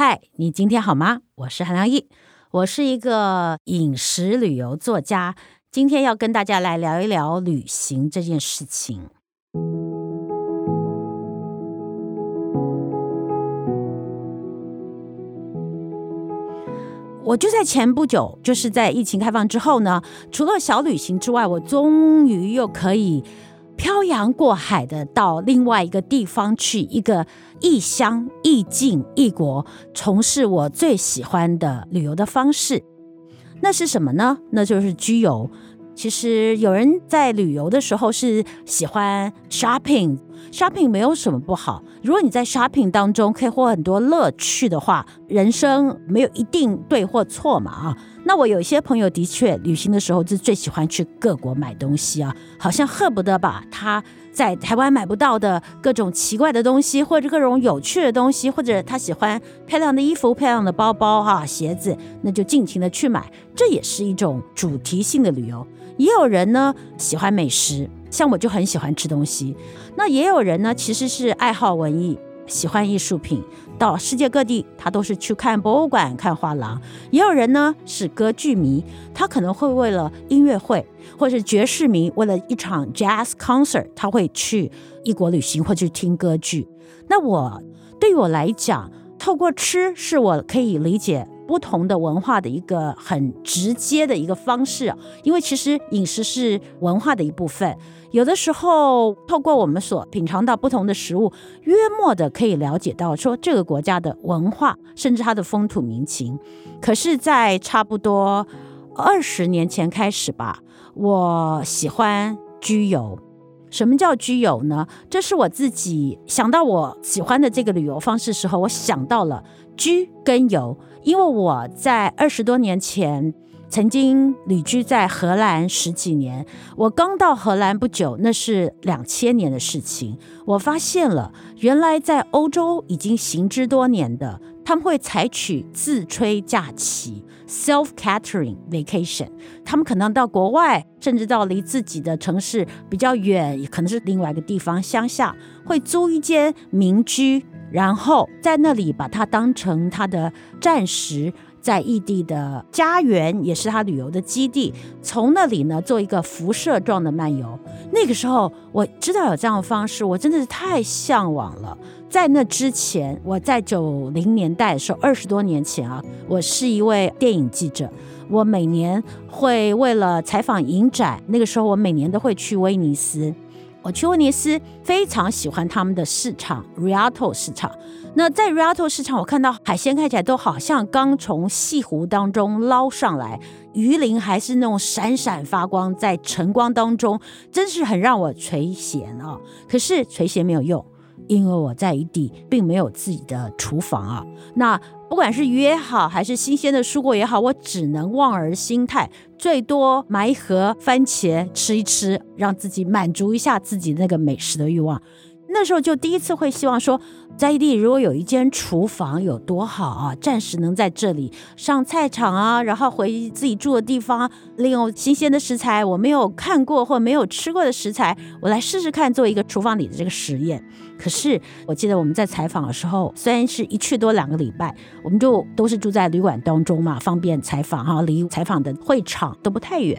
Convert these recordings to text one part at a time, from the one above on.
嗨，你今天好吗？我是韩良忆，我是一个饮食旅游作家，今天要跟大家来聊一聊旅行这件事情。我就在前不久，就是在疫情开放之后呢，除了小旅行之外，我终于又可以。漂洋过海的到另外一个地方去，一个异乡、异境、异国，从事我最喜欢的旅游的方式。那是什么呢？那就是居游。其实有人在旅游的时候是喜欢 shopping，shopping 没有什么不好。如果你在 shopping 当中可以获很多乐趣的话，人生没有一定对或错嘛啊。那我有一些朋友的确旅行的时候是最喜欢去各国买东西啊，好像恨不得把他在台湾买不到的各种奇怪的东西，或者各种有趣的东西，或者他喜欢漂亮的衣服、漂亮的包包哈、鞋子，那就尽情的去买，这也是一种主题性的旅游。也有人呢喜欢美食，像我就很喜欢吃东西。那也有人呢其实是爱好文艺，喜欢艺术品，到世界各地他都是去看博物馆、看画廊。也有人呢是歌剧迷，他可能会为了音乐会，或是爵士迷为了一场 jazz concert，他会去异国旅行或去听歌剧。那我对于我来讲，透过吃是我可以理解。不同的文化的一个很直接的一个方式，因为其实饮食是文化的一部分。有的时候，透过我们所品尝到不同的食物，约莫的可以了解到说这个国家的文化，甚至它的风土民情。可是，在差不多二十年前开始吧，我喜欢居游。什么叫居游呢？这是我自己想到我喜欢的这个旅游方式时候，我想到了居跟游。因为我在二十多年前曾经旅居在荷兰十几年，我刚到荷兰不久，那是两千年的事情。我发现了，原来在欧洲已经行之多年的，他们会采取自吹假期 （self-catering vacation）。他们可能到国外，甚至到离自己的城市比较远，可能是另外一个地方乡下，会租一间民居。然后在那里把它当成他的暂时在异地的家园，也是他旅游的基地。从那里呢做一个辐射状的漫游。那个时候我知道有这样的方式，我真的是太向往了。在那之前，我在九零年代的时候，二十多年前啊，我是一位电影记者。我每年会为了采访影展，那个时候我每年都会去威尼斯。去威尼斯，非常喜欢他们的市场 Rialto 市场。那在 Rialto 市场，我看到海鲜看起来都好像刚从西湖当中捞上来，鱼鳞还是那种闪闪发光，在晨光当中，真是很让我垂涎啊！可是垂涎没有用，因为我在异地，并没有自己的厨房啊。那不管是鱼也好，还是新鲜的蔬果也好，我只能望而兴叹，最多买一盒番茄吃一吃，让自己满足一下自己那个美食的欲望。那时候就第一次会希望说，在异地如果有一间厨房有多好啊！暂时能在这里上菜场啊，然后回自己住的地方，利用新鲜的食材，我没有看过或没有吃过的食材，我来试试看做一个厨房里的这个实验。可是我记得我们在采访的时候，虽然是一去多两个礼拜，我们就都是住在旅馆当中嘛，方便采访哈，离采访的会场都不太远。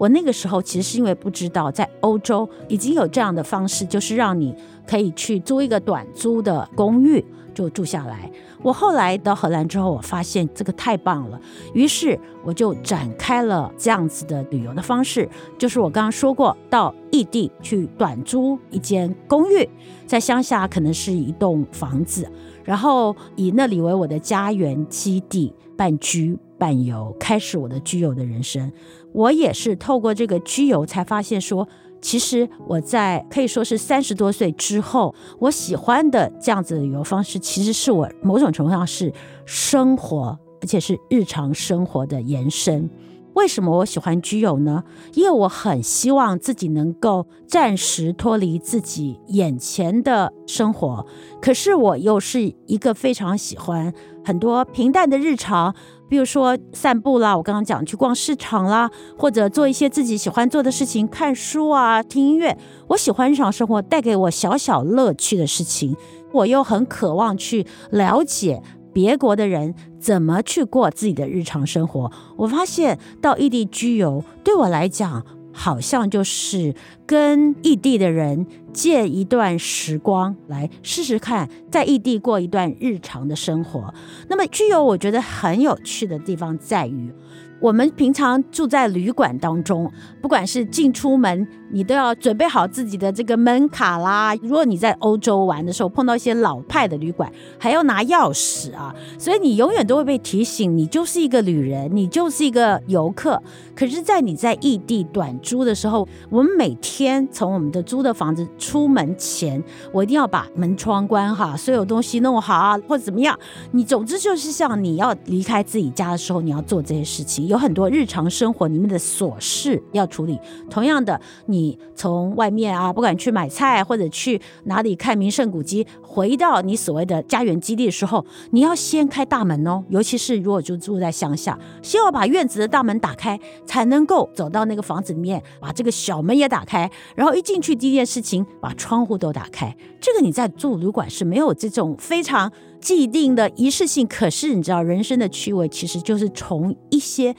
我那个时候其实是因为不知道，在欧洲已经有这样的方式，就是让你可以去租一个短租的公寓就住下来。我后来到荷兰之后，我发现这个太棒了，于是我就展开了这样子的旅游的方式，就是我刚刚说过，到异地去短租一间公寓，在乡下可能是一栋房子，然后以那里为我的家园基地，半居半游，开始我的居游的人生。我也是透过这个居游才发现说，其实我在可以说是三十多岁之后，我喜欢的这样子的旅游方式，其实是我某种程度上是生活，而且是日常生活的延伸。为什么我喜欢居游呢？因为我很希望自己能够暂时脱离自己眼前的生活，可是我又是一个非常喜欢很多平淡的日常。比如说散步啦，我刚刚讲去逛市场啦，或者做一些自己喜欢做的事情，看书啊，听音乐。我喜欢日常生活带给我小小乐趣的事情，我又很渴望去了解别国的人怎么去过自己的日常生活。我发现到异地居游对我来讲，好像就是跟异地的人借一段时光来试试看，在异地过一段日常的生活。那么居游，我觉得很有趣的地方在于。我们平常住在旅馆当中，不管是进出门，你都要准备好自己的这个门卡啦。如果你在欧洲玩的时候碰到一些老派的旅馆，还要拿钥匙啊，所以你永远都会被提醒，你就是一个旅人，你就是一个游客。可是，在你在异地短租的时候，我们每天天从我们的租的房子出门前，我一定要把门窗关好，所有东西弄好啊，或者怎么样。你总之就是像你要离开自己家的时候，你要做这些事情。有很多日常生活里面的琐事要处理。同样的，你从外面啊，不管去买菜或者去哪里看名胜古迹，回到你所谓的家园基地的时候，你要先开大门哦。尤其是如果就住在乡下，先要把院子的大门打开，才能够走到那个房子里面，把这个小门也打开。然后一进去第一件事情，把窗户都打开。这个你在住旅馆是没有这种非常。既定的仪式性，可是你知道，人生的趣味其实就是从一些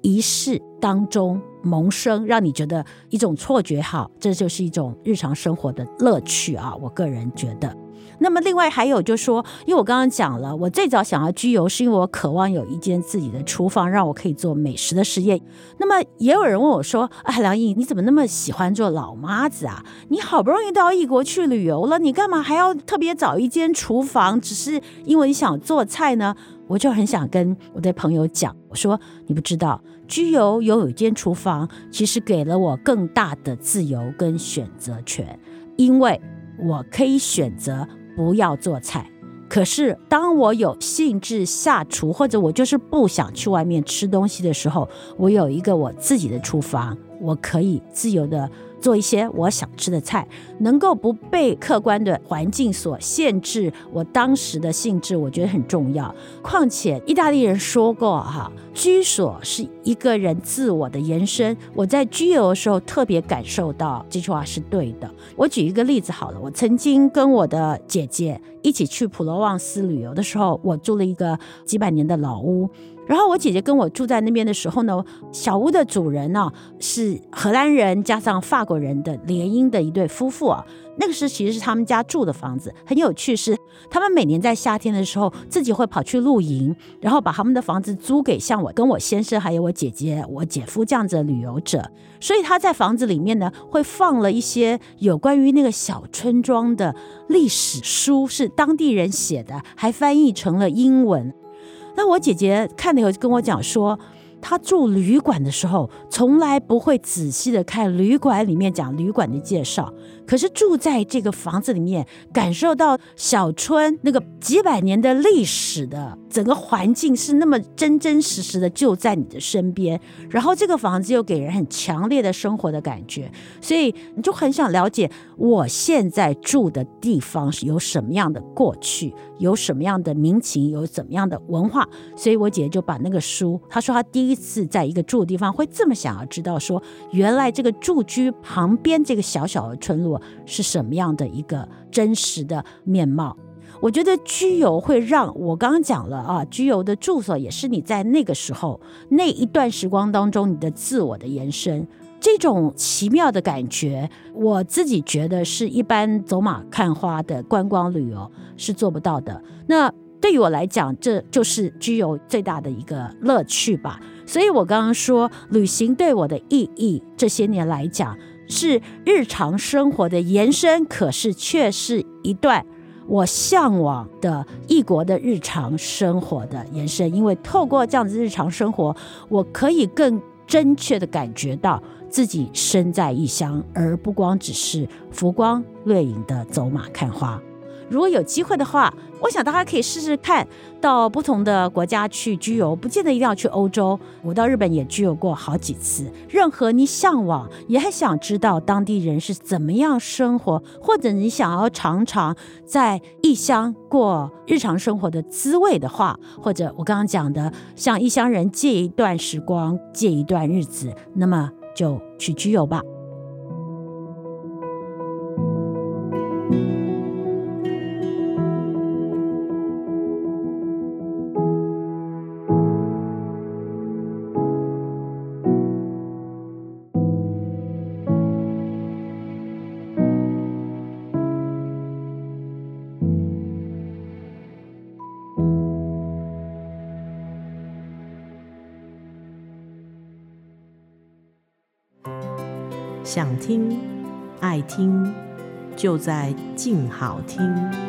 仪式当中萌生，让你觉得一种错觉。好，这就是一种日常生活的乐趣啊！我个人觉得。那么另外还有就是说，因为我刚刚讲了，我最早想要居游，是因为我渴望有一间自己的厨房，让我可以做美食的实验。那么也有人问我说：“啊，梁毅，你怎么那么喜欢做老妈子啊？你好不容易到异国去旅游了，你干嘛还要特别找一间厨房？只是因为你想做菜呢？”我就很想跟我的朋友讲，我说：“你不知道，居游拥有一间厨房，其实给了我更大的自由跟选择权，因为我可以选择。”不要做菜，可是当我有兴致下厨，或者我就是不想去外面吃东西的时候，我有一个我自己的厨房，我可以自由的。做一些我想吃的菜，能够不被客观的环境所限制，我当时的兴致，我觉得很重要。况且意大利人说过哈，居所是一个人自我的延伸。我在居游的时候特别感受到这句话是对的。我举一个例子好了，我曾经跟我的姐姐一起去普罗旺斯旅游的时候，我住了一个几百年的老屋。然后我姐姐跟我住在那边的时候呢，小屋的主人呢、是荷兰人加上法国人的联姻的一对夫妇啊。那个是其实是他们家住的房子，很有趣是，他们每年在夏天的时候自己会跑去露营，然后把他们的房子租给像我跟我先生还有我姐姐、我姐夫这样子的旅游者。所以他在房子里面呢会放了一些有关于那个小村庄的历史书，是当地人写的，还翻译成了英文。那我姐姐看了以后就跟我讲说，她住旅馆的时候，从来不会仔细的看旅馆里面讲旅馆的介绍。可是住在这个房子里面，感受到小村那个几百年的历史的整个环境是那么真真实实的就在你的身边，然后这个房子又给人很强烈的生活的感觉，所以你就很想了解我现在住的地方是有什么样的过去，有什么样的民情，有怎么样的文化。所以我姐姐就把那个书，她说她第一次在一个住的地方会这么想要知道，说原来这个住居旁边这个小小的村落。是什么样的一个真实的面貌？我觉得居游会让我刚刚讲了啊，居游的住所也是你在那个时候那一段时光当中你的自我的延伸，这种奇妙的感觉，我自己觉得是一般走马看花的观光旅游是做不到的。那对于我来讲，这就是居游最大的一个乐趣吧。所以我刚刚说，旅行对我的意义，这些年来讲。是日常生活的延伸，可是却是一段我向往的异国的日常生活的延伸。因为透过这样子日常生活，我可以更真切地感觉到自己身在异乡，而不光只是浮光掠影的走马看花。如果有机会的话，我想大家可以试试看，到不同的国家去居游，不见得一定要去欧洲。我到日本也居游过好几次。任何你向往，也很想知道当地人是怎么样生活，或者你想要尝尝在异乡过日常生活的滋味的话，或者我刚刚讲的，向异乡人借一段时光，借一段日子，那么就去居游吧。想听、爱听，就在静好听。